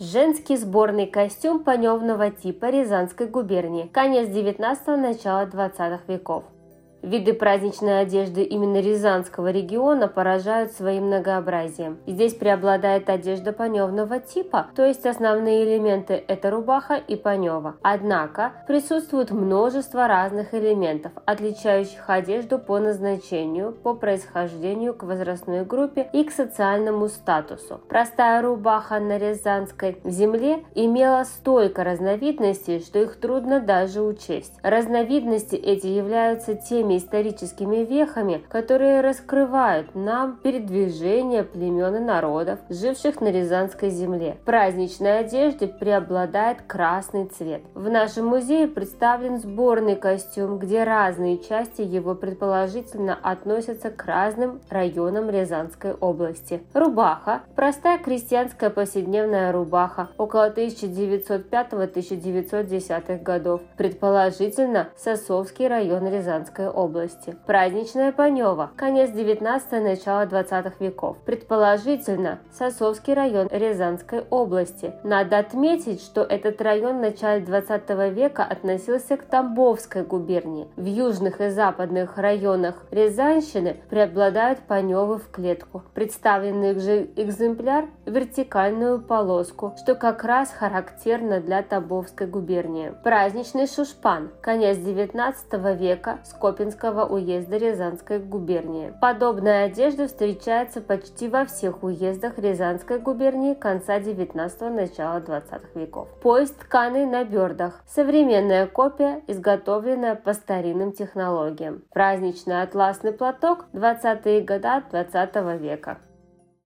Женский сборный костюм паневного типа Рязанской губернии. Конец 19-го, начало 20 веков. Виды праздничной одежды именно Рязанского региона поражают своим многообразием. Здесь преобладает одежда паневного типа, то есть основные элементы – это рубаха и панева. Однако присутствует множество разных элементов, отличающих одежду по назначению, по происхождению, к возрастной группе и к социальному статусу. Простая рубаха на Рязанской земле имела столько разновидностей, что их трудно даже учесть. Разновидности эти являются теми теми историческими вехами, которые раскрывают нам передвижение племен и народов, живших на Рязанской земле. В праздничной одежде преобладает красный цвет. В нашем музее представлен сборный костюм, где разные части его предположительно относятся к разным районам Рязанской области. Рубаха – простая крестьянская повседневная рубаха около 1905-1910 годов, предположительно Сосовский район Рязанской области области. Праздничная Панева, конец 19 начало 20 веков. Предположительно, Сосовский район Рязанской области. Надо отметить, что этот район в начале 20 века относился к Тамбовской губернии. В южных и западных районах Рязанщины преобладают Паневы в клетку. Представленный экземпляр – вертикальную полоску, что как раз характерно для Тамбовской губернии. Праздничный Шушпан, конец 19 века, Скопин Ленинского уезда Рязанской губернии. Подобная одежда встречается почти во всех уездах Рязанской губернии конца 19-го, начала 20 веков. Пояс тканый на бердах. Современная копия, изготовленная по старинным технологиям. Праздничный атласный платок 20-е года 20 века.